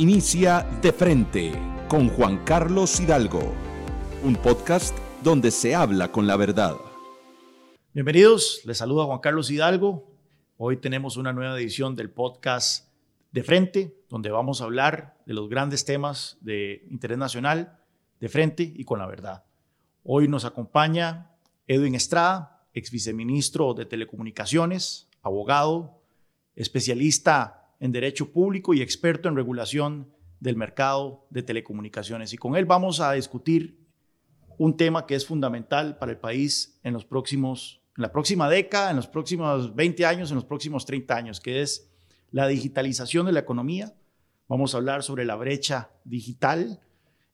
Inicia De Frente con Juan Carlos Hidalgo, un podcast donde se habla con la verdad. Bienvenidos, les saluda Juan Carlos Hidalgo. Hoy tenemos una nueva edición del podcast De Frente, donde vamos a hablar de los grandes temas de interés nacional, de frente y con la verdad. Hoy nos acompaña Edwin Estrada, ex viceministro de Telecomunicaciones, abogado, especialista en Derecho Público y experto en regulación del mercado de telecomunicaciones. Y con él vamos a discutir un tema que es fundamental para el país en los próximos, en la próxima década, en los próximos 20 años, en los próximos 30 años, que es la digitalización de la economía. Vamos a hablar sobre la brecha digital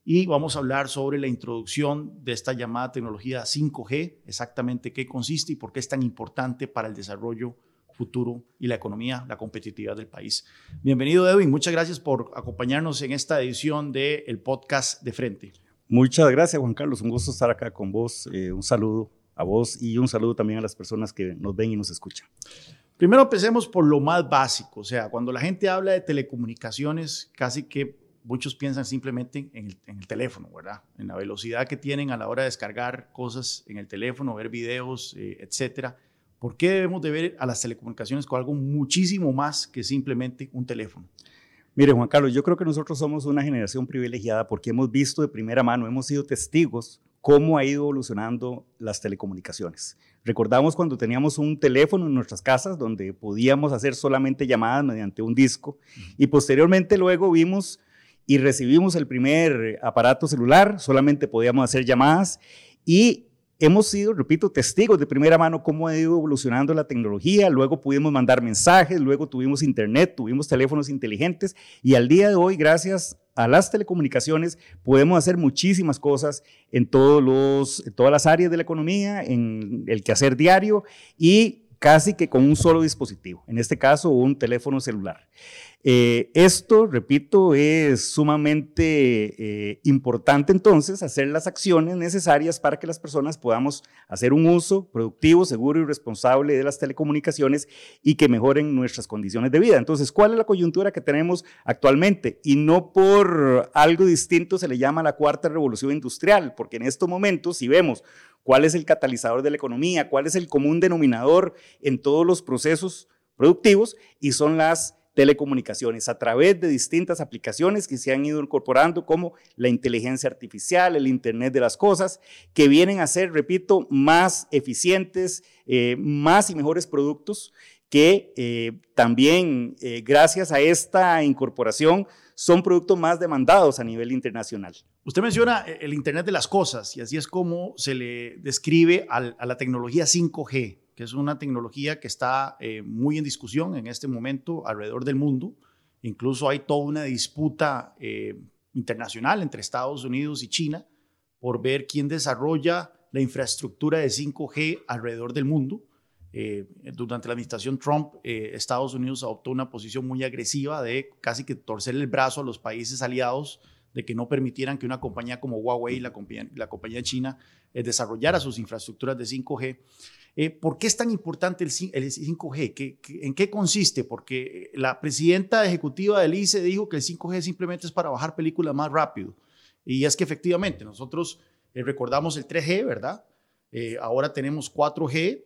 y vamos a hablar sobre la introducción de esta llamada tecnología 5G, exactamente qué consiste y por qué es tan importante para el desarrollo futuro y la economía, la competitividad del país. Bienvenido, Edwin. Muchas gracias por acompañarnos en esta edición del podcast de Frente. Muchas gracias, Juan Carlos. Un gusto estar acá con vos. Eh, un saludo a vos y un saludo también a las personas que nos ven y nos escuchan. Primero empecemos por lo más básico. O sea, cuando la gente habla de telecomunicaciones, casi que muchos piensan simplemente en el, teléfono, ¿verdad? En la velocidad que tienen a la hora de descargar cosas en el teléfono, ver videos, eh, etcétera. ¿Por qué debemos de ver a las telecomunicaciones como algo muchísimo más que simplemente un teléfono? Mire, Juan Carlos, yo creo que nosotros somos una generación privilegiada porque hemos visto de primera mano, hemos sido testigos cómo ha ido evolucionando las telecomunicaciones. Recordamos cuando teníamos un teléfono en nuestras casas donde podíamos hacer solamente llamadas mediante un disco y posteriormente luego vimos y recibimos el primer aparato celular, solamente podíamos hacer llamadas y hemos sido, repito, testigos de primera mano cómo ha ido evolucionando la tecnología, luego pudimos mandar mensajes, luego tuvimos internet, tuvimos teléfonos inteligentes y al día de hoy, gracias a las telecomunicaciones, podemos hacer muchísimas cosas en, todos los, todas las áreas de la economía, en el quehacer diario y casi que con un solo dispositivo, en este caso un teléfono celular. Eh, esto, repito, es sumamente eh, importante entonces hacer las acciones necesarias para que las personas podamos hacer un uso productivo, seguro y responsable de las telecomunicaciones y que mejoren nuestras condiciones de vida. Entonces, ¿cuál es la coyuntura que tenemos actualmente? Y no por algo distinto se le llama la cuarta revolución industrial, porque en estos momentos, si vemos cuál es el catalizador de la economía, cuál es el común denominador en todos los procesos productivos, y son las telecomunicaciones a través de distintas aplicaciones que se han ido incorporando como la inteligencia artificial, el Internet de las Cosas, que vienen a ser, repito, más eficientes, eh, más y mejores productos que eh, también eh, gracias a esta incorporación son productos más demandados a nivel internacional. Usted menciona el Internet de las Cosas y así es como se le describe a la tecnología 5G que es una tecnología que está eh, muy en discusión en este momento alrededor del mundo. Incluso hay toda una disputa eh, internacional entre Estados Unidos y China por ver quién desarrolla la infraestructura de 5G alrededor del mundo. Eh, durante la administración Trump, Estados Unidos adoptó una posición muy agresiva de casi que torcer el brazo a los países aliados de que no permitieran que una compañía como Huawei, la compañía, la compañía china, desarrollara sus infraestructuras de 5G. Eh, ¿Por qué es tan importante el, 5G? en qué consiste? Porque la presidenta ejecutiva del ICE dijo que el 5G simplemente es para bajar películas más rápido. Y es que efectivamente nosotros eh, recordamos el 3G, ¿verdad? Eh, ahora tenemos 4G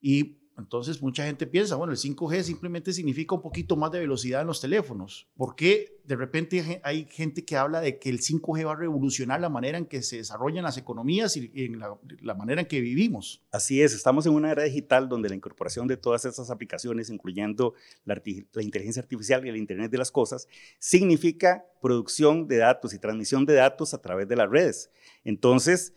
y entonces mucha gente piensa, bueno, el 5G simplemente significa un poquito más de velocidad en los teléfonos. ¿Por qué de repente hay gente que habla de que el 5G va a revolucionar la manera en que se desarrollan las economías y en la, manera en que vivimos? Así es, estamos en una era digital donde la incorporación de todas estas aplicaciones, incluyendo la, la inteligencia artificial y el Internet de las Cosas, significa producción de datos y transmisión de datos a través de las redes. Entonces,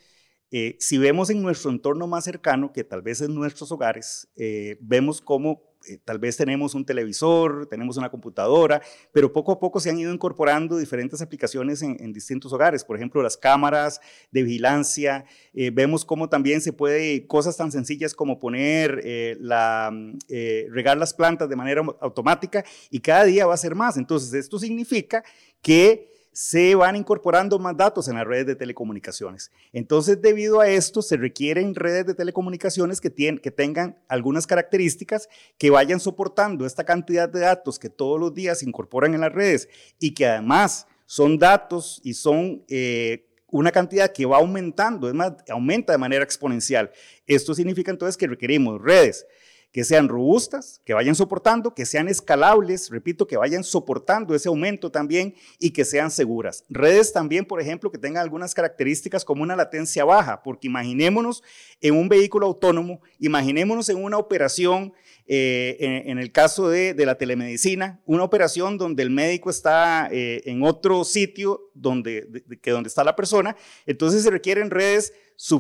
eh, si vemos en nuestro entorno más cercano, que tal vez en nuestros hogares, eh, vemos cómo eh, tal vez tenemos un televisor, tenemos una computadora, pero poco a poco se han ido incorporando diferentes aplicaciones en, distintos hogares. Por ejemplo, las cámaras de vigilancia. vemos cómo también se puede, cosas tan sencillas como poner, la, regar las plantas de manera automática y cada día va a ser más. Entonces, esto significa que se van incorporando más datos en las redes de telecomunicaciones. Entonces, debido a esto, se requieren redes de telecomunicaciones que, tengan algunas características que vayan soportando esta cantidad de datos que todos los días se incorporan en las redes y que además son datos y son... Eh, una cantidad que va aumentando, es más, aumenta de manera exponencial. Esto significa entonces que requerimos redes que sean robustas, que vayan soportando, que sean escalables, repito, que vayan soportando ese aumento también y que sean seguras. Redes también, por ejemplo, que tengan algunas características como una latencia baja, porque imaginémonos en un vehículo autónomo, imaginémonos en una operación eh, en, el caso de, la telemedicina, una operación donde el médico está eh, en otro sitio donde, que donde está la persona, entonces se requieren redes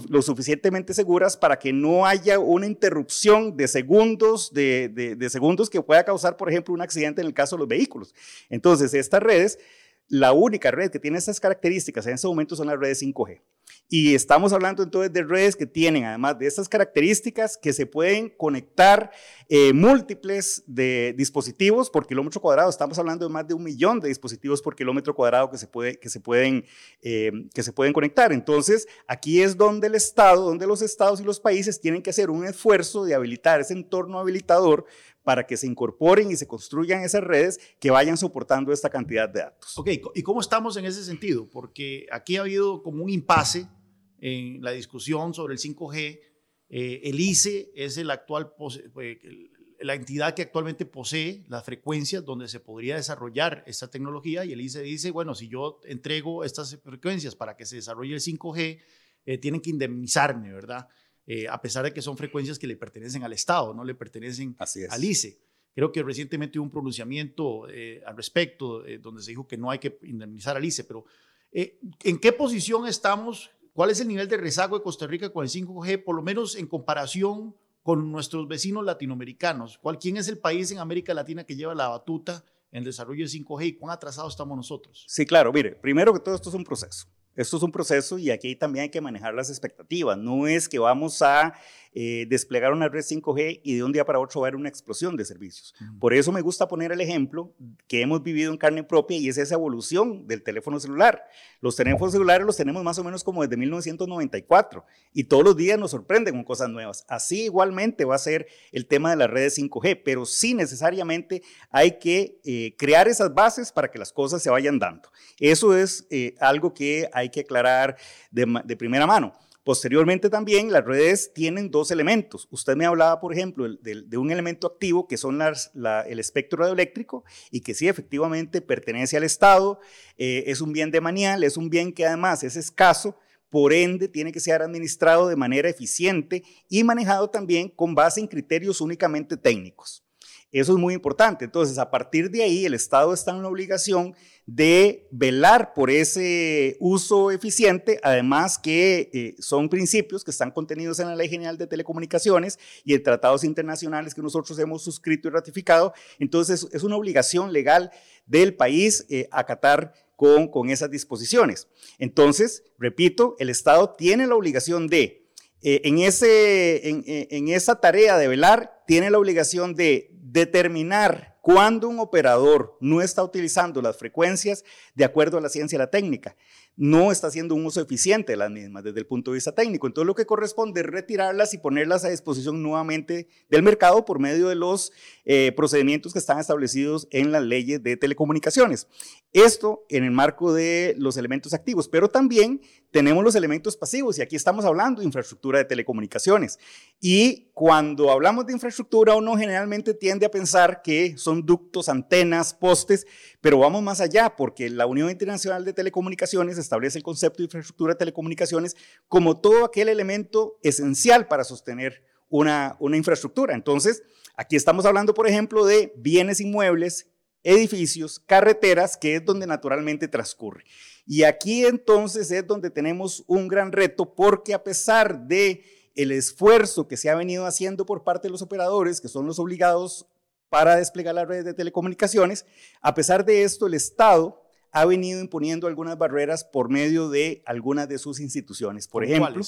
lo suficientemente seguras para que no haya una interrupción de segundos, de, de segundos que pueda causar, por ejemplo, un accidente en el caso de los vehículos. Entonces, estas redes la única red que tiene estas características en este momento son las redes 5G. Y estamos hablando entonces de redes que tienen, además de estas características, que se pueden conectar eh, múltiples de dispositivos por kilómetro cuadrado. Estamos hablando de más de un millón de dispositivos por kilómetro cuadrado que se, pueden, eh, que se pueden conectar. Entonces, aquí es donde el Estado, donde los estados y los países tienen que hacer un esfuerzo de habilitar ese entorno habilitador para que se incorporen y se construyan esas redes que vayan soportando esta cantidad de datos. Ok, ¿y cómo estamos en ese sentido? Porque aquí ha habido como un impasse en la discusión sobre el 5G. Eh, el ICE es el actual, eh, la entidad que actualmente posee las frecuencias donde se podría desarrollar esta tecnología y el ICE dice, bueno, si yo entrego estas frecuencias para que se desarrolle el 5G, eh, tienen que indemnizarme, ¿verdad? Eh, a pesar de que son frecuencias que le pertenecen al Estado, no le pertenecen al ICE. Creo que recientemente hubo un pronunciamiento eh, al respecto, eh, donde se dijo que no hay que indemnizar al ICE, pero ¿en qué posición estamos? ¿Cuál es el nivel de rezago de Costa Rica con el 5G, por lo menos en comparación con nuestros vecinos latinoamericanos? ¿Cuál, ¿Quién es el país en América Latina que lleva la batuta en el desarrollo de 5G y cuán atrasados estamos nosotros? Sí, claro, mire, primero que todo esto es un proceso. Esto es un proceso y aquí también hay que manejar las expectativas. No es que vamos a eh, desplegar una red 5G y de un día para otro va a haber una explosión de servicios. Por eso me gusta poner el ejemplo que hemos vivido en carne propia y es esa evolución del teléfono celular. Los teléfonos celulares los tenemos más o menos como desde 1994 y todos los días nos sorprenden con cosas nuevas. Así igualmente va a ser el tema de las redes 5G, pero sí necesariamente hay que eh, crear esas bases para que las cosas se vayan dando. Eso es eh, algo que hay que aclarar de primera mano. Posteriormente también las redes tienen dos elementos. Usted me hablaba, por ejemplo, de, un elemento activo que son el espectro radioeléctrico y que sí efectivamente pertenece al Estado, eh, es un bien de manial, es un bien que además es escaso, por ende tiene que ser administrado de manera eficiente y manejado también con base en criterios únicamente técnicos. Eso es muy importante. Entonces, a partir de ahí, el Estado está en la obligación de velar por ese uso eficiente, además que eh, son principios que están contenidos en la Ley General de Telecomunicaciones y en tratados internacionales que nosotros hemos suscrito y ratificado. Entonces, es una obligación legal del país eh, acatar con, con esas disposiciones. Entonces, repito, el Estado tiene la obligación de eh, en, ese, en, esa tarea de velar, tiene la obligación de determinar cuando un operador no está utilizando las frecuencias de acuerdo a la ciencia y la técnica, no está haciendo un uso eficiente de las mismas desde el punto de vista técnico. Entonces lo que corresponde es retirarlas y ponerlas a disposición nuevamente del mercado por medio de los eh, procedimientos que están establecidos en las leyes de telecomunicaciones. Esto en el marco de los elementos activos, pero también tenemos los elementos pasivos y aquí estamos hablando de infraestructura de telecomunicaciones. Y cuando hablamos de infraestructura, uno generalmente tiende a pensar que son ductos, antenas, postes, pero vamos más allá porque la Unión Internacional de Telecomunicaciones establece el concepto de infraestructura de telecomunicaciones como todo aquel elemento esencial para sostener una, una infraestructura. Entonces, aquí estamos hablando, por ejemplo, de bienes inmuebles, edificios, carreteras, que es donde naturalmente transcurre. Y aquí entonces es donde tenemos un gran reto porque a pesar de el esfuerzo que se ha venido haciendo por parte de los operadores, que son los obligados para desplegar las redes de telecomunicaciones, a pesar de esto el Estado ha venido imponiendo algunas barreras por medio de algunas de sus instituciones. Por ejemplo,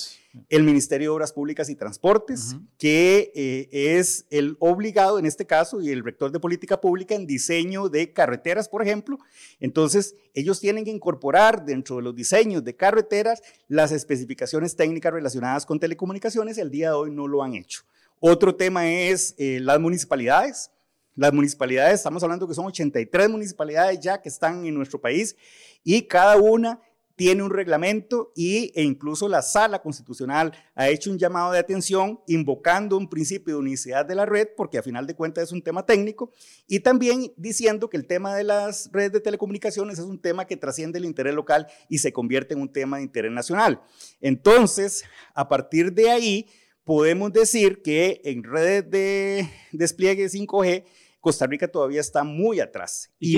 el Ministerio de Obras Públicas y Transportes, que eh, es el obligado en este caso y el rector de política pública en diseño de carreteras, por ejemplo. Entonces, ellos tienen que incorporar dentro de los diseños de carreteras las especificaciones técnicas relacionadas con telecomunicaciones. El día de hoy no lo han hecho. Otro tema es eh, las municipalidades. Las municipalidades, estamos hablando que son 83 municipalidades ya que están en nuestro país y cada una tiene un reglamento y, e incluso la sala constitucional ha hecho un llamado de atención invocando un principio de unicidad de la red, porque a final de cuentas es un tema técnico, y también diciendo que el tema de las redes de telecomunicaciones es un tema que trasciende el interés local y se convierte en un tema de interés nacional. Entonces, a partir de ahí, podemos decir que en redes de despliegue 5G, Costa Rica todavía está muy atrás. ¿Y,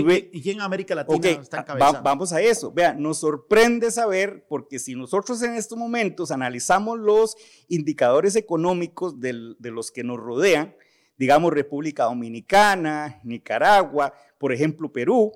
en América Latina está en cabeza? vamos a eso. Vean, nos sorprende saber, porque si nosotros en estos momentos analizamos los indicadores económicos de los que nos rodean, digamos República Dominicana, Nicaragua, por ejemplo Perú,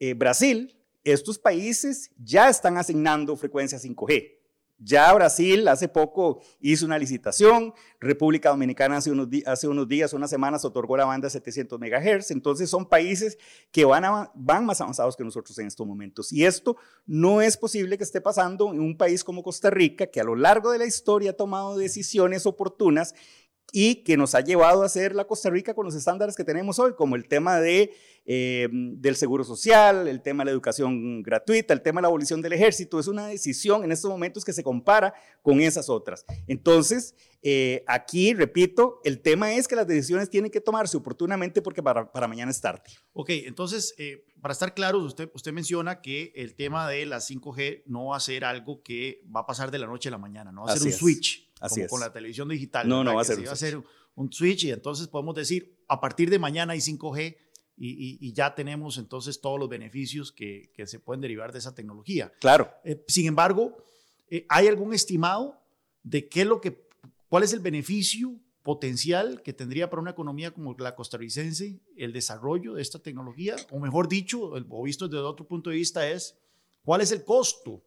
eh, Brasil, estos países ya están asignando frecuencias 5G. Ya Brasil hace poco hizo una licitación, República Dominicana hace unos, hace días, unas semanas, otorgó la banda 700 MHz, entonces son países que van más avanzados que nosotros en estos momentos. Y esto no es posible que esté pasando en un país como Costa Rica, que a lo largo de la historia ha tomado decisiones oportunas y que nos ha llevado a hacer la Costa Rica con los estándares que tenemos hoy, como el tema de eh, del seguro social, el tema de la educación gratuita, el tema de la abolición del ejército, es una decisión en estos momentos que se compara con esas otras. Entonces, eh, aquí, repito, el tema es que las decisiones tienen que tomarse oportunamente porque para, para mañana es tarde. Ok, entonces, eh, para estar claros, usted, usted menciona que el tema de la 5G no va a ser algo que va a pasar de la noche a la mañana, no va a ser un switch, Así como con la televisión digital. No, no va a ser, un, va a ser un switch y entonces podemos decir, a partir de mañana hay 5G y, ya tenemos entonces todos los beneficios que, se pueden derivar de esa tecnología. Claro. Eh, sin embargo, eh, ¿hay algún estimado de qué lo que, cuál es el beneficio potencial que tendría para una economía como la costarricense el desarrollo de esta tecnología? O mejor dicho, o visto desde otro punto de vista, es cuál es el costo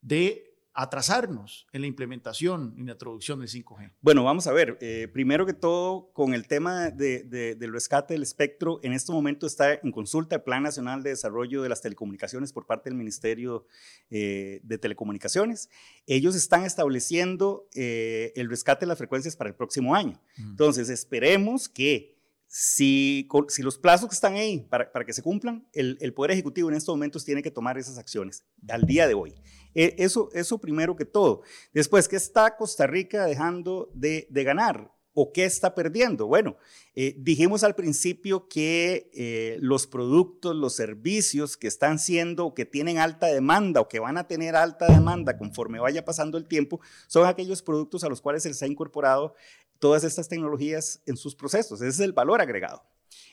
de atrasarnos en la implementación y la introducción del 5G? Bueno, vamos a ver. Eh, primero que todo, con el tema de, del rescate del espectro, en este momento está en consulta el Plan Nacional de Desarrollo de las Telecomunicaciones por parte del Ministerio eh, de Telecomunicaciones. Ellos están estableciendo eh, el rescate de las frecuencias para el próximo año. Entonces, esperemos que si, los plazos que están ahí para, que se cumplan, el, Poder Ejecutivo en estos momentos tiene que tomar esas acciones al día de hoy. E, eso, eso primero que todo. Después, ¿qué está Costa Rica dejando de, de ganar? ¿O qué está perdiendo? Bueno, eh, dijimos al principio que eh, los productos, los servicios que están siendo, que tienen alta demanda o que van a tener alta demanda conforme vaya pasando el tiempo, son aquellos productos a los cuales se les ha incorporado todas estas tecnologías en sus procesos. Ese es el valor agregado.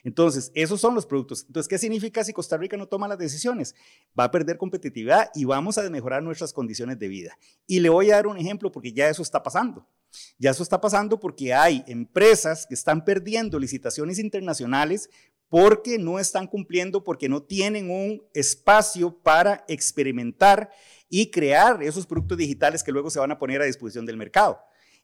Entonces, esos son los productos. Entonces, ¿qué significa si Costa Rica no toma las decisiones? Va a perder competitividad y vamos a mejorar nuestras condiciones de vida. Y le voy a dar un ejemplo porque ya eso está pasando. Ya eso está pasando porque hay empresas que están perdiendo licitaciones internacionales porque no están cumpliendo, porque no tienen un espacio para experimentar y crear esos productos digitales que luego se van a poner a disposición del mercado.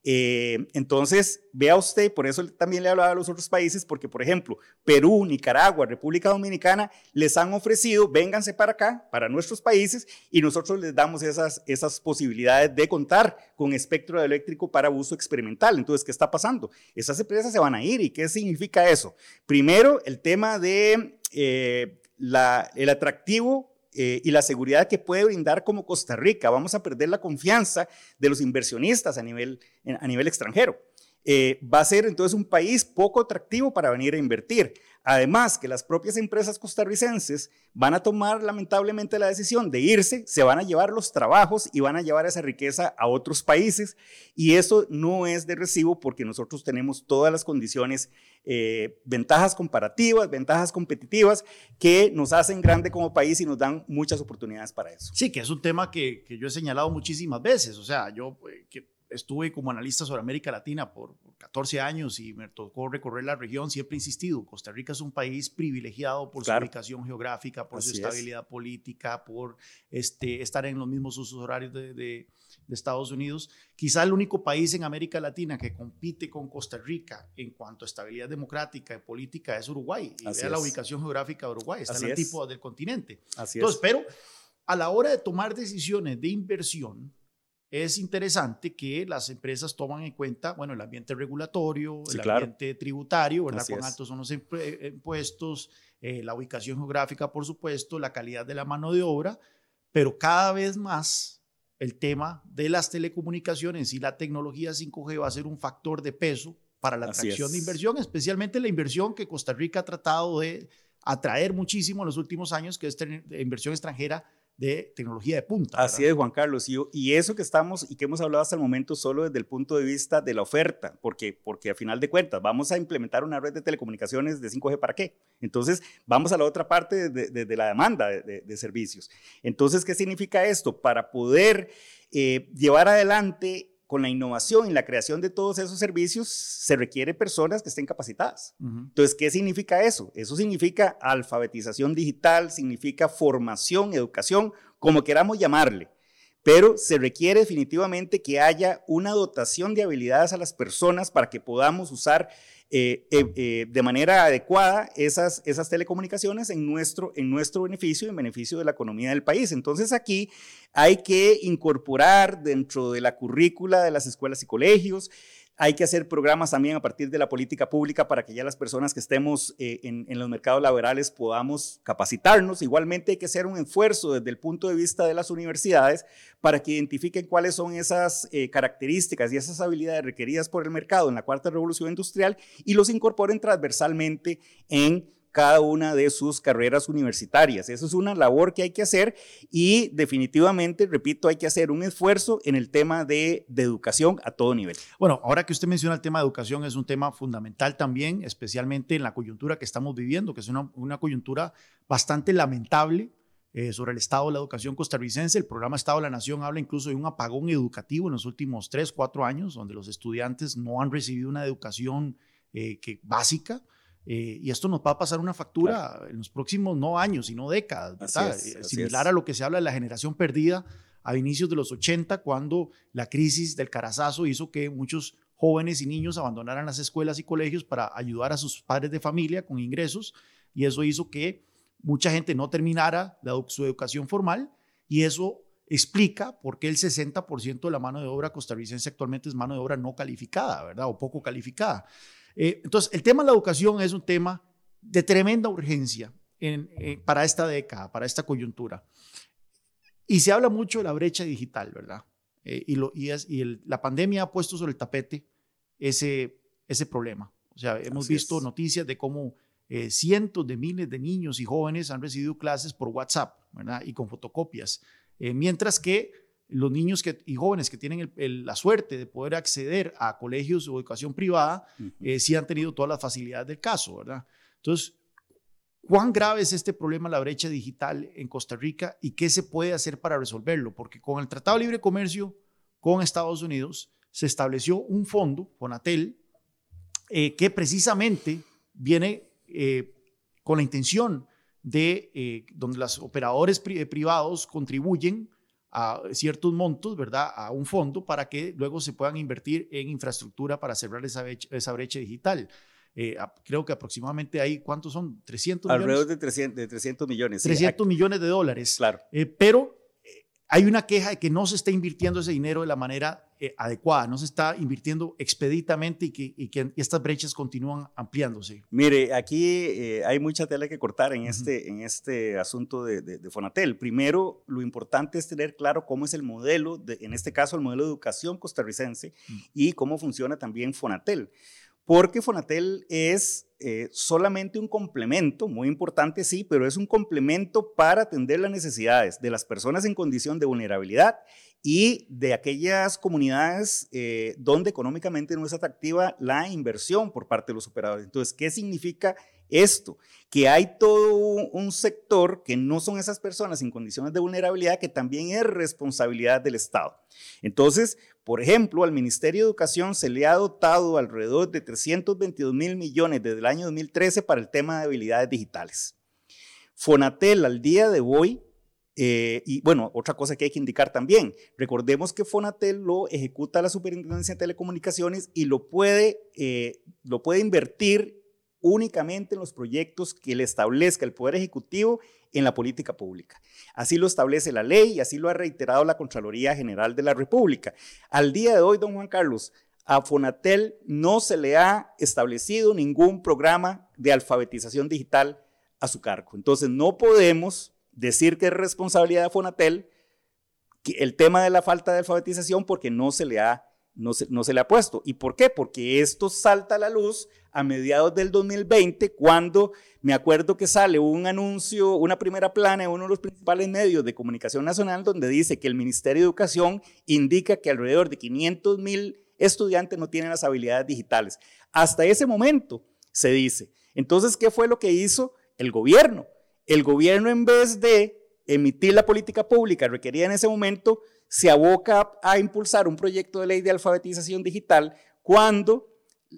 Eh, entonces, vea usted, por eso también le hablaba a los otros países, porque por ejemplo, Perú, Nicaragua, República Dominicana les han ofrecido, vénganse para acá, para nuestros países, y nosotros les damos esas, esas posibilidades de contar con espectro eléctrico para uso experimental. Entonces, ¿qué está pasando? Esas empresas se van a ir, ¿y qué significa eso? Primero, el tema de eh, la, el atractivo eh, y la seguridad que puede brindar como Costa Rica. Vamos a perder la confianza de los inversionistas a nivel, a nivel extranjero. Eh, va a ser entonces un país poco atractivo para venir a invertir. Además, que las propias empresas costarricenses van a tomar lamentablemente la decisión de irse, se van a llevar los trabajos y van a llevar esa riqueza a otros países. Y eso no es de recibo porque nosotros tenemos todas las condiciones, eh, ventajas comparativas, ventajas competitivas que nos hacen grande como país y nos dan muchas oportunidades para eso. Sí, que es un tema que, yo he señalado muchísimas veces. O sea, yo... Eh, que estuve como analista sobre América Latina por, 14 años y me tocó recorrer la región, siempre he insistido, Costa Rica es un país privilegiado por su ubicación geográfica, por su estabilidad política, por este, estar en los mismos usos horarios de, de, Estados Unidos. Quizá el único país en América Latina que compite con Costa Rica en cuanto a estabilidad democrática y política es Uruguay. Y vea la ubicación geográfica de Uruguay, está en el tipo del continente. Así Entonces, es. pero a la hora de tomar decisiones de inversión, es interesante que las empresas toman en cuenta, bueno, el ambiente regulatorio, el ambiente tributario, ¿verdad? Cuán altos son los eh, impuestos, eh, la ubicación geográfica, por supuesto, la calidad de la mano de obra, pero cada vez más el tema de las telecomunicaciones y la tecnología 5G va a ser un factor de peso para la atracción de inversión, especialmente la inversión que Costa Rica ha tratado de atraer muchísimo en los últimos años, que es inversión extranjera de tecnología de punta. Así es, Juan Carlos. Y, y, eso que estamos y que hemos hablado hasta el momento solo desde el punto de vista de la oferta, porque, porque a final de cuentas vamos a implementar una red de telecomunicaciones de 5G para qué. Entonces, vamos a la otra parte de, de, de la demanda de, de, servicios. Entonces, ¿qué significa esto? Para poder eh, llevar adelante con la innovación y la creación de todos esos servicios se requiere personas que estén capacitadas. Uh -huh. Entonces, ¿qué significa eso? Eso significa alfabetización digital, significa formación, educación, como queramos llamarle. Pero se requiere definitivamente que haya una dotación de habilidades a las personas para que podamos usar eh, eh, eh, de manera adecuada esas, esas telecomunicaciones en nuestro, en nuestro beneficio y en beneficio de la economía del país. Entonces aquí hay que incorporar dentro de la currícula de las escuelas y colegios, hay que hacer programas también a partir de la política pública para que ya las personas que estemos eh, en, los mercados laborales podamos capacitarnos. Igualmente hay que hacer un esfuerzo desde el punto de vista de las universidades para que identifiquen cuáles son esas eh, características y esas habilidades requeridas por el mercado en la cuarta revolución industrial y los incorporen transversalmente en cada una de sus carreras universitarias. Eso es una labor que hay que hacer y definitivamente, repito, hay que hacer un esfuerzo en el tema de, de, educación a todo nivel. Bueno, ahora que usted menciona el tema de educación, es un tema fundamental también, especialmente en la coyuntura que estamos viviendo, que es una, una coyuntura bastante lamentable. Eh, sobre el estado de la educación costarricense. El programa Estado de la Nación habla incluso de un apagón educativo en los últimos tres, cuatro años, donde los estudiantes no han recibido una educación eh, que, básica. Eh, y esto nos va a pasar una factura claro. en los próximos no años, sino décadas, ¿verdad? Es, así Similar a lo que se habla de la generación perdida a inicios de los 80, cuando la crisis del carazazo hizo que muchos jóvenes y niños abandonaran las escuelas y colegios para ayudar a sus padres de familia con ingresos, y eso hizo que mucha gente no terminara la, su educación formal, y eso explica por qué el 60% de la mano de obra costarricense actualmente es mano de obra no calificada, ¿verdad? O poco calificada. Eh, entonces, el tema de la educación es un tema de tremenda urgencia en, eh, para esta década, para esta coyuntura. Y se habla mucho de la brecha digital, ¿verdad? Eh, y, lo, y, es, y el, la pandemia ha puesto sobre el tapete ese, ese problema. O sea, hemos Así visto es. noticias de cómo eh, cientos de miles de niños y jóvenes han recibido clases por WhatsApp, ¿verdad? Y con fotocopias. Eh, mientras que los niños que, y jóvenes que tienen el, el, la suerte de poder acceder a colegios o educación privada, uh -huh. eh, sí han tenido todas las facilidades del caso, ¿verdad? Entonces, ¿cuán grave es este problema, la brecha digital en Costa Rica y qué se puede hacer para resolverlo? Porque con el Tratado de Libre Comercio con Estados Unidos se estableció un fondo, Fonatel, eh, que precisamente viene eh, con la intención de, eh, donde los operadores pri privados contribuyen a ciertos montos, ¿verdad? A un fondo para que luego se puedan invertir en infraestructura para cerrar esa brecha, esa brecha digital. Eh, creo que aproximadamente hay, ¿cuántos son? 300 Alrededor millones. de 300, de 300 millones. 300 sí. millones de dólares. Claro. Eh, pero hay una queja de que no se está invirtiendo ese dinero de la manera eh, adecuada, no se está invirtiendo expeditamente y que, y que estas brechas continúan ampliándose. Mire, aquí eh, hay mucha tela que cortar en, uh -huh. este, en este asunto de, de, de, Fonatel. Primero, lo importante es tener claro cómo es el modelo, de, en este caso el modelo de educación costarricense, uh -huh. y cómo funciona también Fonatel porque Fonatel es eh, solamente un complemento, muy importante sí, pero es un complemento para atender las necesidades de las personas en condición de vulnerabilidad y de aquellas comunidades eh, donde económicamente no es atractiva la inversión por parte de los operadores. Entonces, ¿qué significa esto, que hay todo un sector que no son esas personas en condiciones de vulnerabilidad que también es responsabilidad del Estado. Entonces, por ejemplo, al Ministerio de Educación se le ha dotado alrededor de 322 mil millones desde el año 2013 para el tema de habilidades digitales. Fonatel al día de hoy eh, y bueno, otra cosa que hay que indicar también, recordemos que Fonatel lo ejecuta la Superintendencia de Telecomunicaciones y lo puede, eh, lo puede invertir únicamente en los proyectos que le establezca el Poder Ejecutivo en la política pública. Así lo establece la ley y así lo ha reiterado la Contraloría General de la República. Al día de hoy, don Juan Carlos, a Fonatel no se le ha establecido ningún programa de alfabetización digital a su cargo. Entonces, no podemos decir que es responsabilidad de Fonatel el tema de la falta de alfabetización porque no se le ha no se, no se, le ha puesto. ¿Y por qué? Porque esto salta a la luz a mediados del 2020, cuando me acuerdo que sale un anuncio, una primera plana en uno de los principales medios de comunicación nacional, donde dice que el Ministerio de Educación indica que alrededor de 500 mil estudiantes no tienen las habilidades digitales. Hasta ese momento se dice. Entonces, ¿qué fue lo que hizo el gobierno? el gobierno en vez de emitir la política pública requerida en ese momento, se aboca a impulsar un proyecto de ley de alfabetización digital cuando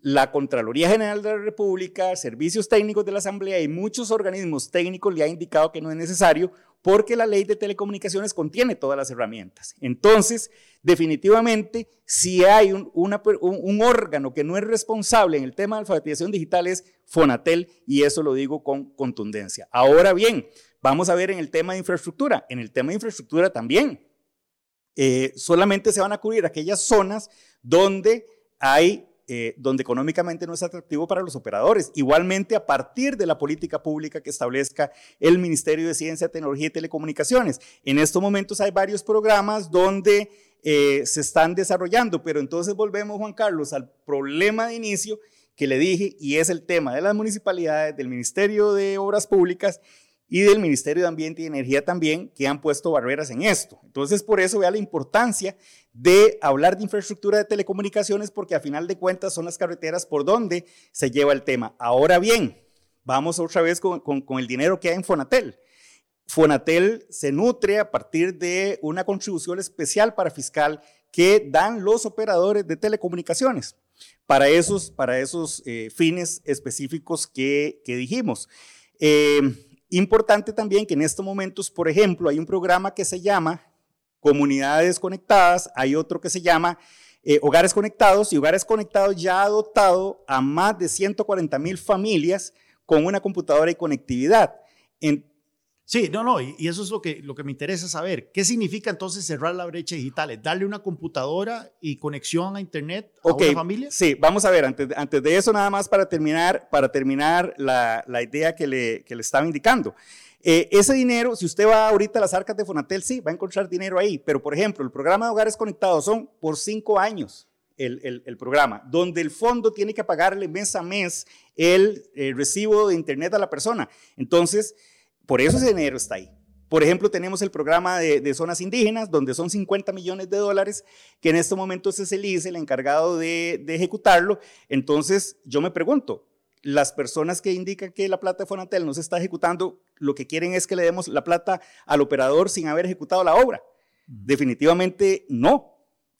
la Contraloría General de la República, servicios técnicos de la Asamblea y muchos organismos técnicos le han indicado que no es necesario porque la ley de telecomunicaciones contiene todas las herramientas. Entonces, definitivamente, si hay un, un, órgano que no es responsable en el tema de alfabetización digital es Fonatel y eso lo digo con contundencia. Ahora bien, vamos a ver en el tema de infraestructura. En el tema de infraestructura también. Eh, solamente se van a cubrir aquellas zonas donde hay eh, donde económicamente no es atractivo para los operadores. Igualmente, a partir de la política pública que establezca el Ministerio de Ciencia, Tecnología y Telecomunicaciones. En estos momentos hay varios programas donde eh, se están desarrollando, pero entonces volvemos, Juan Carlos, al problema de inicio que le dije, y es el tema de las municipalidades, del Ministerio de Obras Públicas y del Ministerio de Ambiente y Energía también, que han puesto barreras en esto. Entonces, por eso vea la importancia de hablar de infraestructura de telecomunicaciones, porque a final de cuentas son las carreteras por donde se lleva el tema. Ahora bien, vamos otra vez con, con el dinero que hay en Fonatel. Fonatel se nutre a partir de una contribución especial para fiscal que dan los operadores de telecomunicaciones para esos, para esos eh, fines específicos que, que dijimos. Eh, Importante también que en estos momentos, por ejemplo, hay un programa que se llama Comunidades Conectadas, hay otro que se llama eh, Hogares Conectados y Hogares Conectados ya ha dotado a más de 140 mil familias con una computadora y conectividad. Sí, no, no, y, eso es lo que, lo que me interesa saber. ¿Qué significa entonces cerrar la brecha digital? ¿Es darle una computadora y conexión a Internet a una familia? Sí, vamos a ver, antes, antes de eso nada más para terminar, para terminar la, la idea que le, que le estaba indicando. Eh, ese dinero, si usted va ahorita a las arcas de Fonatel, sí, va a encontrar dinero ahí, pero por ejemplo, el programa de hogares conectados son por cinco años. El, el, el, programa, donde el fondo tiene que pagarle mes a mes el, el recibo de internet a la persona. Entonces, por eso ese dinero está ahí. Por ejemplo, tenemos el programa de, zonas indígenas, donde son 50 millones de dólares, que en este momento es el ICE el encargado de, ejecutarlo. Entonces, yo me pregunto, las personas que indican que la plata de Fonatel no se está ejecutando, lo que quieren es que le demos la plata al operador sin haber ejecutado la obra. Definitivamente no.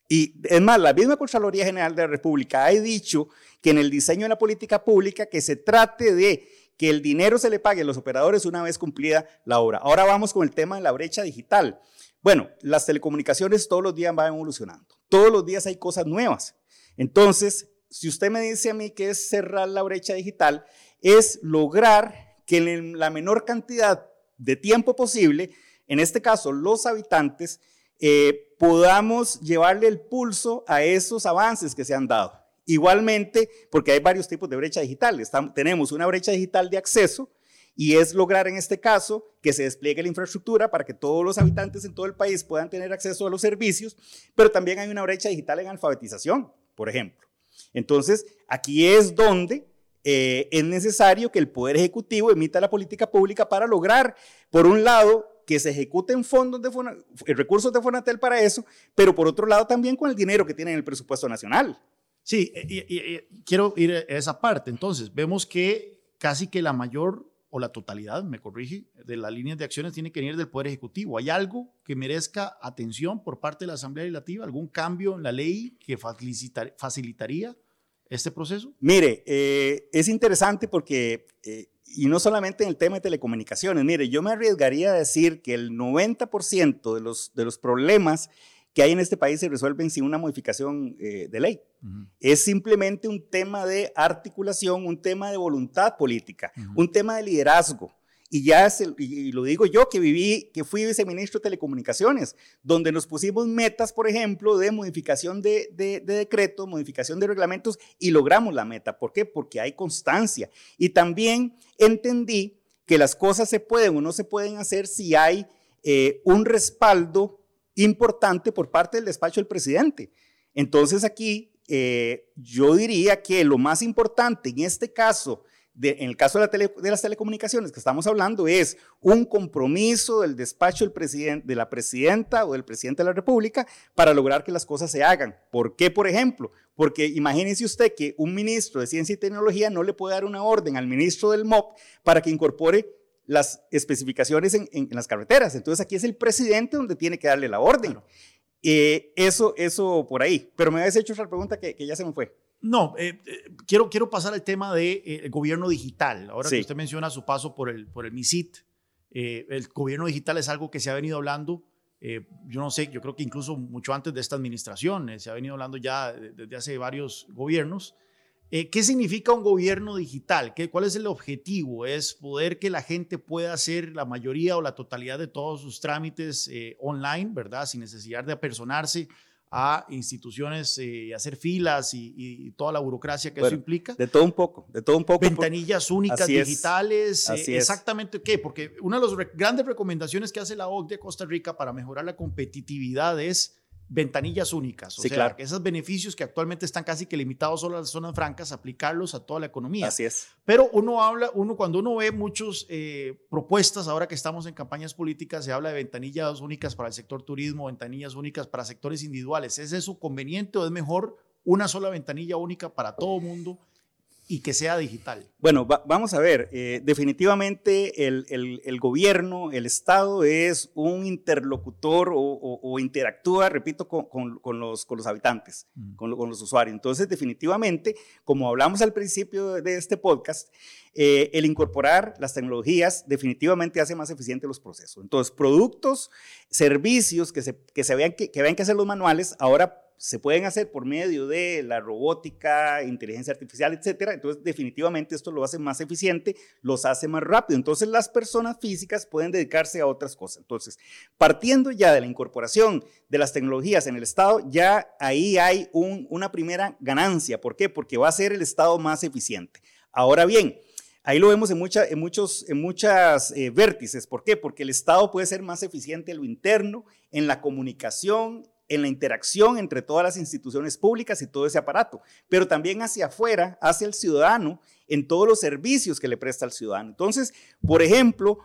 Y es más, la misma Contraloría General de la República ha dicho que en el diseño de la política pública que se trate de que el dinero se le pague a los operadores una vez cumplida la obra. Ahora vamos con el tema de la brecha digital. Bueno, las telecomunicaciones todos los días van evolucionando. Todos los días hay cosas nuevas. Entonces, si usted me dice a mí que es cerrar la brecha digital, es lograr que en la menor cantidad de tiempo posible, en este caso los habitantes, eh, podamos llevarle el pulso a esos avances que se han dado. Igualmente, porque hay varios tipos de brecha digital. tenemos una brecha digital de acceso y es lograr en este caso que se despliegue la infraestructura para que todos los habitantes en todo el país puedan tener acceso a los servicios, pero también hay una brecha digital en alfabetización, por ejemplo. Entonces, aquí es donde eh, es necesario que el Poder Ejecutivo emita la política pública para lograr, por un lado, que se ejecuten fondos de recursos de Fonatel para eso, pero por otro lado también con el dinero que tiene en el presupuesto nacional. Sí, y, quiero ir a esa parte. Entonces, vemos que casi que la mayor o la totalidad, me corrige, de las líneas de acciones tiene que venir del Poder Ejecutivo. ¿Hay algo que merezca atención por parte de la Asamblea Legislativa? ¿Algún cambio en la ley que facilitaría este proceso? Mire, eh, es interesante porque, eh, y no solamente en el tema de telecomunicaciones, mire, yo me arriesgaría a decir que el 90% de los, de los problemas que hay en este país se resuelven sin una modificación eh, de ley. Es simplemente un tema de articulación, un tema de voluntad política, un tema de liderazgo. Y ya es y lo digo yo que viví, que fui viceministro de Telecomunicaciones, donde nos pusimos metas, por ejemplo, de modificación de, de, de decretos, modificación de reglamentos y logramos la meta. ¿Por qué? Porque hay constancia. Y también entendí que las cosas se pueden o no se pueden hacer si hay eh, un respaldo importante por parte del despacho del presidente. Entonces aquí eh, yo diría que lo más importante en este caso, en el caso de, las telecomunicaciones que estamos hablando, es un compromiso del despacho del presidente, de la presidenta o del presidente de la República para lograr que las cosas se hagan. ¿Por qué, por ejemplo? Porque imagínese usted que un ministro de Ciencia y Tecnología no le puede dar una orden al ministro del MOP para que incorpore las especificaciones en, las carreteras. Entonces aquí es el presidente donde tiene que darle la orden. Eh, eso, eso por ahí. Pero me habías hecho otra pregunta que, ya se me fue. No, eh, eh, quiero, quiero pasar al tema del de, gobierno digital. Ahora que usted menciona su paso por el, por el MISIT, el gobierno digital es algo que se ha venido hablando, yo no sé, yo creo que incluso mucho antes de esta administración, se ha venido hablando ya desde hace varios gobiernos. Eh, ¿Qué significa un gobierno digital? ¿Qué, ¿Cuál es el objetivo? Es poder que la gente pueda hacer la mayoría o la totalidad de todos sus trámites eh, online, ¿verdad? Sin necesidad de apersonarse a instituciones y eh, hacer filas y, toda la burocracia que eso implica. De todo un poco, de todo un poco. Ventanillas únicas digitales. exactamente qué, porque una de las grandes recomendaciones que hace la OCDE de Costa Rica para mejorar la competitividad es ventanillas únicas. O sea, que esos beneficios que actualmente están casi que limitados solo a las zonas francas, aplicarlos a toda la economía. Así es. Pero uno habla, uno cuando uno ve muchas eh, propuestas, ahora que estamos en campañas políticas, se habla de ventanillas únicas para el sector turismo, ventanillas únicas para sectores individuales. ¿Es eso conveniente o es mejor una sola ventanilla única para todo el mundo y que sea digital? Bueno, vamos a ver, eh, definitivamente el, el, gobierno, el Estado es un interlocutor o, interactúa, repito, con, con, los, con los habitantes, mm. con, con, los usuarios. Entonces, definitivamente, como hablamos al principio de este podcast, eh, el incorporar las tecnologías definitivamente hace más eficiente los procesos. Entonces, productos, servicios que se, que se vean que, que vean que hacer los manuales, ahora se pueden hacer por medio de la robótica, inteligencia artificial, etcétera. Entonces, definitivamente esto lo hace más eficiente, los hace más rápido. Entonces, las personas físicas pueden dedicarse a otras cosas. Entonces, partiendo ya de la incorporación de las tecnologías en el Estado, ya ahí hay una primera ganancia. ¿Por qué? Porque va a ser el Estado más eficiente. Ahora bien, Ahí lo vemos en, muchos muchas, eh, vértices. ¿Por qué? Porque el Estado puede ser más eficiente en lo interno, en la comunicación, en la interacción entre todas las instituciones públicas y todo ese aparato, pero también hacia afuera, hacia el ciudadano, en todos los servicios que le presta al ciudadano. Entonces, por ejemplo,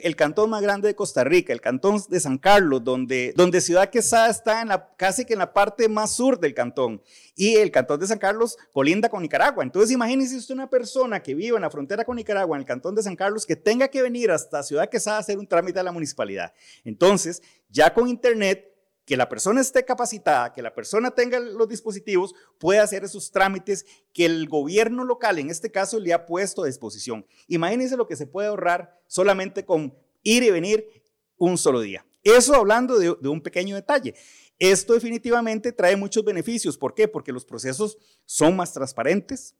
el cantón más grande de Costa Rica, el cantón de San Carlos, donde, donde Ciudad Quesada está en la, casi que en la parte más sur del cantón, y el cantón de San Carlos colinda con Nicaragua. Entonces, imagínese usted una persona que vive en la frontera con Nicaragua, en el cantón de San Carlos, que tenga que venir hasta Ciudad Quesada a hacer un trámite a la municipalidad. Entonces, ya con Internet, que la persona esté capacitada, que la persona tenga los dispositivos, puede hacer esos trámites que el gobierno local, en este caso, le ha puesto a disposición. Imagínense lo que se puede ahorrar solamente con ir y venir un solo día. Eso hablando de, un pequeño detalle. Esto definitivamente trae muchos beneficios. ¿Por qué? Porque los procesos son más transparentes.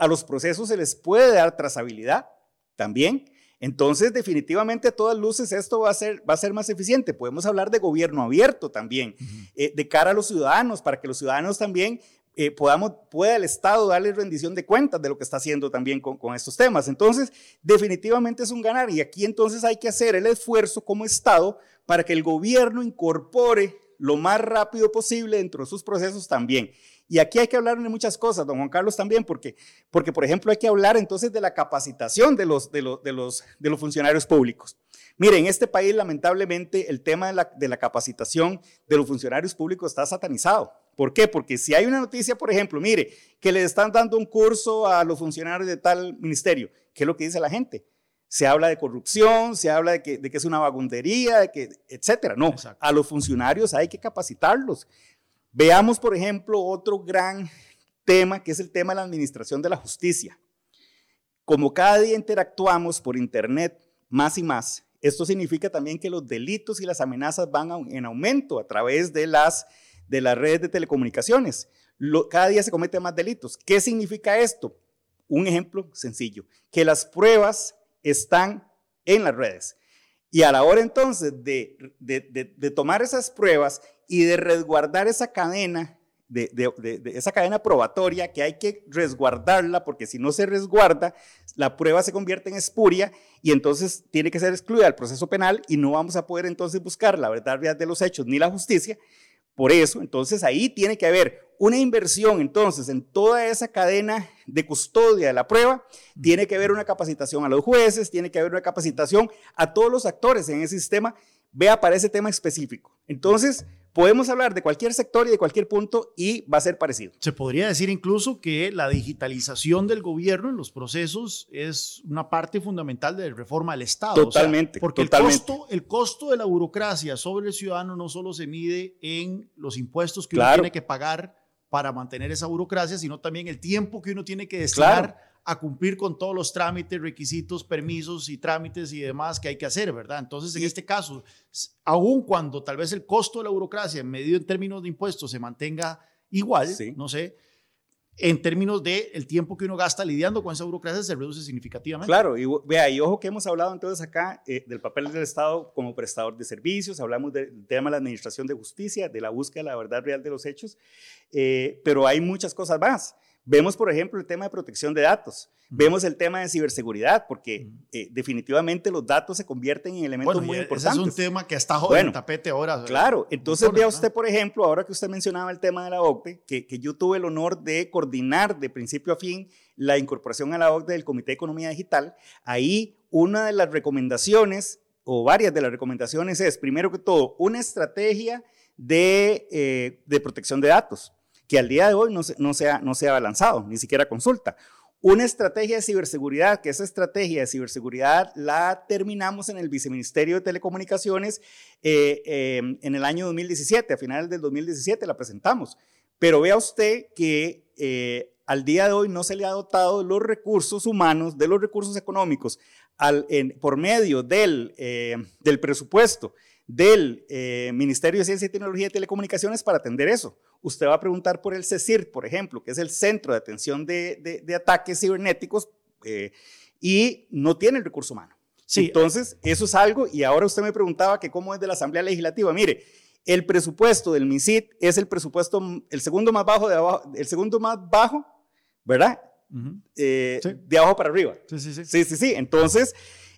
A los procesos se les puede dar trazabilidad también. Entonces, definitivamente a todas luces esto va a ser, va a ser más eficiente. Podemos hablar de gobierno abierto también, eh, de cara a los ciudadanos, para que los ciudadanos también eh, podamos, pueda el Estado darle rendición de cuentas de lo que está haciendo también con, con, estos temas. Entonces, definitivamente es un ganar y aquí entonces hay que hacer el esfuerzo como Estado para que el gobierno incorpore lo más rápido posible dentro de sus procesos también. Y aquí hay que hablar de muchas cosas, don Juan Carlos también, porque, porque por ejemplo hay que hablar entonces de la capacitación de los, de los, de los, de los funcionarios públicos. Mire, en este país lamentablemente el tema de la, de la capacitación de los funcionarios públicos está satanizado. ¿Por qué? Porque si hay una noticia, por ejemplo, mire, que le están dando un curso a los funcionarios de tal ministerio, ¿qué es lo que dice la gente? Se habla de corrupción, se habla de que, de que es una vagundería, de que, etcétera. No, a los funcionarios hay que capacitarlos. Veamos, por ejemplo, otro gran tema que es el tema de la administración de la justicia. Como cada día interactuamos por Internet más y más, esto significa también que los delitos y las amenazas van en aumento a través de las, de las redes de telecomunicaciones. cada día se cometen más delitos. ¿Qué significa esto? Un ejemplo sencillo, que las pruebas están en las redes. Y a la hora entonces de, de, tomar esas pruebas y de resguardar esa cadena, de, esa cadena probatoria que hay que resguardarla, porque si no se resguarda, la prueba se convierte en espuria y entonces tiene que ser excluida del proceso penal y no vamos a poder entonces buscar la verdad de los hechos ni la justicia. Por eso, entonces ahí tiene que haber una inversión entonces en toda esa cadena de custodia de la prueba, tiene que haber una capacitación a los jueces, tiene que haber una capacitación a todos los actores en ese sistema, vea para ese tema específico. Entonces, podemos hablar de cualquier sector y de cualquier punto y va a ser parecido. Se podría decir incluso que la digitalización del gobierno en los procesos es una parte fundamental de la reforma del Estado. Totalmente. porque El, costo, el costo de la burocracia sobre el ciudadano no solo se mide en los impuestos que uno tiene que pagar para mantener esa burocracia, sino también el tiempo que uno tiene que destinar a cumplir con todos los trámites, requisitos, permisos y trámites y demás que hay que hacer, ¿verdad? Entonces, en este caso, aun cuando tal vez el costo de la burocracia, medido en términos de impuestos, se mantenga igual, no sé, en términos de el tiempo que uno gasta lidiando con esa burocracia se reduce significativamente. Claro, y vea, y ojo que hemos hablado entonces acá eh, del papel del Estado como prestador de servicios, hablamos del tema de la administración de justicia, de la búsqueda de la verdad real de los hechos, eh, pero hay muchas cosas más. Vemos, por ejemplo, el tema de protección de datos. Vemos el tema de ciberseguridad, porque eh, definitivamente los datos se convierten en elementos muy importantes. Ese es un tema que está en el tapete ahora. Claro, entonces vea usted, por ejemplo, ahora que usted mencionaba el tema de la OCDE, que, que yo tuve el honor de coordinar de principio a fin la incorporación a la OCDE del Comité de Economía Digital, ahí una de las recomendaciones, o varias de las recomendaciones es, primero que todo, una estrategia de, eh, de protección de datos que al día de hoy no se, no se, ha, no lanzado, ni siquiera consulta. Una estrategia de ciberseguridad, que esa estrategia de ciberseguridad la terminamos en el Viceministerio de Telecomunicaciones eh, eh, en el año 2017, a finales del 2017 la presentamos. Pero vea usted que eh, al día de hoy no se le ha dotado los recursos humanos, de los recursos económicos, por medio del, del presupuesto del Ministerio de Ciencia y Tecnología y Telecomunicaciones para atender eso usted va a preguntar por el CECIR, por ejemplo, que es el Centro de Atención de, Ataques Cibernéticos, eh, y no tiene el recurso humano. Sí. Entonces, eso es algo, y ahora usted me preguntaba que cómo es de la Asamblea Legislativa. Mire, el presupuesto del MISIT es el presupuesto, el segundo más bajo de abajo, el segundo más bajo, ¿verdad? Eh, de abajo para arriba. Sí, sí, sí. Sí, sí, sí. Entonces,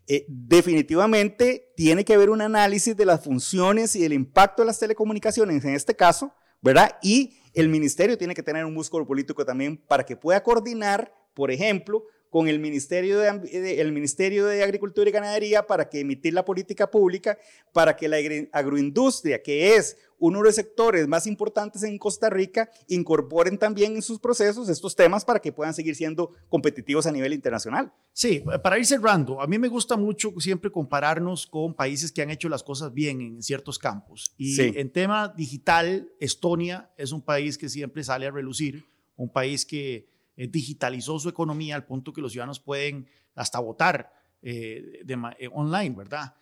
eh, definitivamente tiene que haber un análisis de las funciones y el impacto de las telecomunicaciones en este caso, ¿verdad? Y el ministerio tiene que tener un músculo político también para que pueda coordinar, por ejemplo, con el Ministerio de, el Ministerio de Agricultura y Ganadería para que emitir la política pública, para que la agroindustria, que es uno de los sectores más importantes en Costa Rica, incorporen también en sus procesos estos temas para que puedan seguir siendo competitivos a nivel internacional. Sí, para ir cerrando, a mí me gusta mucho siempre compararnos con países que han hecho las cosas bien en ciertos campos. Y en tema digital, Estonia es un país que siempre sale a relucir, un país que eh, digitalizó su economía al punto que los ciudadanos pueden hasta votar eh, eh, online, ¿verdad?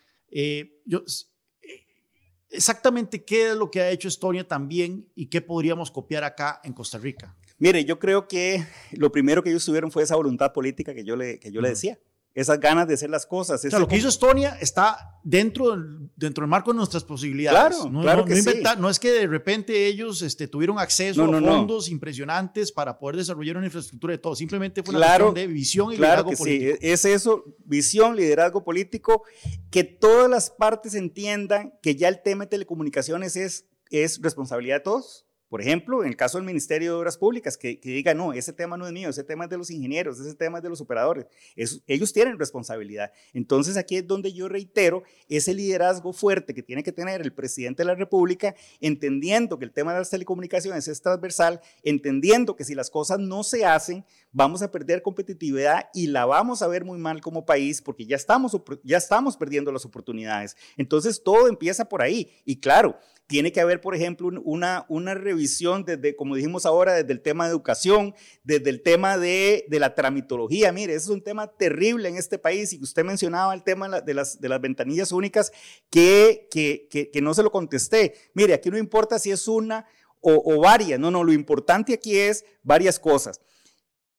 yo, exactamente qué es lo que ha hecho Estonia también y qué podríamos copiar acá en Costa Rica. Mire, yo creo que lo primero que ellos tuvieron fue esa voluntad política que yo le, que yo le decía esas ganas de hacer las cosas. O sea, lo que hizo Estonia está dentro, dentro del marco de nuestras posibilidades. Claro, no, claro que sí. no es que de repente ellos este, tuvieron acceso a fondos impresionantes para poder desarrollar una infraestructura de todo. Simplemente fue una cuestión de visión y liderazgo político. Sí. Es eso, visión, liderazgo político, que todas las partes entiendan que ya el tema de telecomunicaciones es, es responsabilidad de todos Por ejemplo, en el caso del Ministerio de Obras Públicas, que, diga, no, ese tema no es mío, ese tema es de los ingenieros, ese tema es de los operadores. ellos tienen responsabilidad. Entonces aquí es donde yo reitero ese liderazgo fuerte que tiene que tener el presidente de la República, entendiendo que el tema de las telecomunicaciones es transversal, entendiendo que si las cosas no se hacen, vamos a perder competitividad y la vamos a ver muy mal como país porque ya estamos, ya estamos perdiendo las oportunidades. Entonces todo empieza por ahí. Y claro, tiene que haber, por ejemplo, una, revisión desde, como dijimos ahora, desde el tema de educación, desde el tema de, la tramitología. Mire, ese es un tema terrible en este país y usted mencionaba el tema de las, ventanillas únicas que, no se lo contesté. Mire, aquí no importa si es una o, o varias, no, no, lo importante aquí es varias cosas.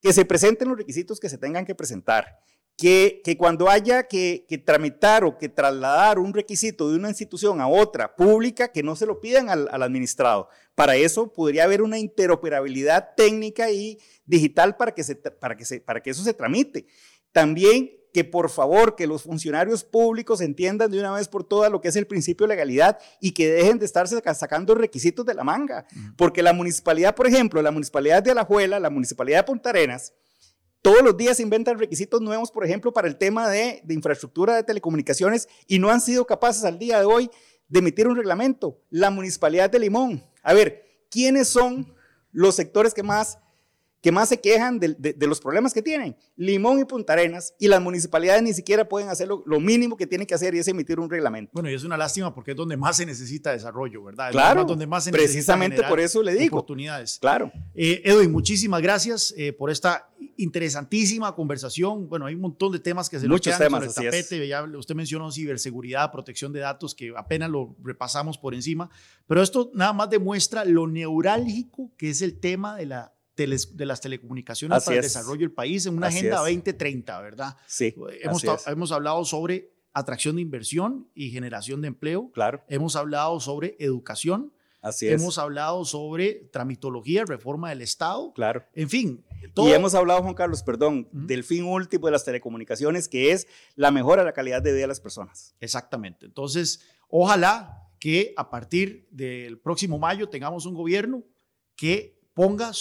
Que se presenten los requisitos que se tengan que presentar que, cuando haya que, tramitar o que trasladar un requisito de una institución a otra pública, que no se lo pidan al, administrado. Para eso podría haber una interoperabilidad técnica y digital para que, se, para que, se, para que eso se tramite. También que por favor que los funcionarios públicos entiendan de una vez por todas lo que es el principio de legalidad y que dejen de estarse sacando requisitos de la manga. Porque la municipalidad, por ejemplo, la municipalidad de Alajuela, la municipalidad de Punta Arenas, todos los días inventan requisitos nuevos, por ejemplo, para el tema de, infraestructura de telecomunicaciones y no han sido capaces al día de hoy de emitir un reglamento. La Municipalidad de Limón. A ver, ¿quiénes son los sectores que más que más se quejan de, los problemas que tienen. Limón y Punta Arenas y las municipalidades ni siquiera pueden hacer lo, mínimo que tienen que hacer y es emitir un reglamento. Bueno, y es una lástima porque es donde más se necesita desarrollo, ¿verdad? claro, donde más se precisamente por eso le digo. Oportunidades. Claro. Eh, Edwin, muchísimas gracias eh, por esta interesantísima conversación. Bueno, hay un montón de temas que se nos quedan sobre el tapete. Ya usted mencionó ciberseguridad, protección de datos, que apenas lo repasamos por encima, pero esto nada más demuestra lo neurálgico que es el tema de la de las telecomunicaciones para el desarrollo del país en una agenda 2030, ¿verdad? Sí. Hemos, hemos hablado sobre atracción de inversión y generación de empleo. Claro. Hemos hablado sobre educación. Así es. Hemos hablado sobre tramitología, reforma del Estado. Claro. En fin. Y hemos hablado, Juan Carlos, perdón, del fin último de las telecomunicaciones, que es la mejora de la calidad de vida de las personas. Exactamente. Entonces, ojalá que a partir del próximo mayo tengamos un gobierno que ponga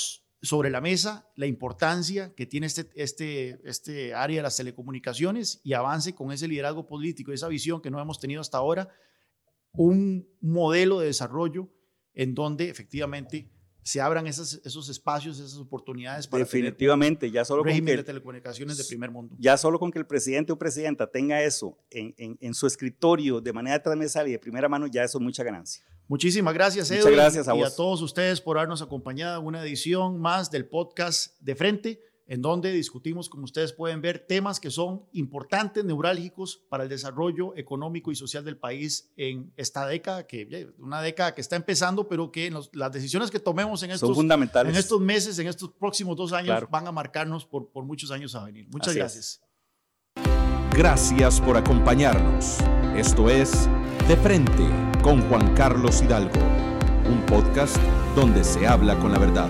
sobre la mesa la importancia que tiene este, este, este área de las telecomunicaciones y avance con ese liderazgo político, esa visión que no hemos tenido hasta ahora, un modelo de desarrollo en donde efectivamente se abran esos, esos espacios, esas oportunidades para definitivamente ya solo régimen con que, de telecomunicaciones de primer mundo. Ya solo con que el presidente o presidenta tenga eso en, en, en su escritorio de manera transversal y de primera mano, ya eso es mucha ganancia. Muchísimas gracias, Muchas gracias a y a todos ustedes por habernos acompañado en una edición más del podcast de frente, en donde discutimos, como ustedes pueden ver, temas que son importantes, neurálgicos para el desarrollo económico y social del país en esta década, que una década que está empezando, pero que las decisiones que tomemos en estos, fundamentales. en estos meses, en estos próximos dos años, van a marcarnos por, por muchos años a venir. Muchas gracias. Gracias por acompañarnos. Esto es De Frente con Juan Carlos Hidalgo, un podcast donde se habla con la verdad.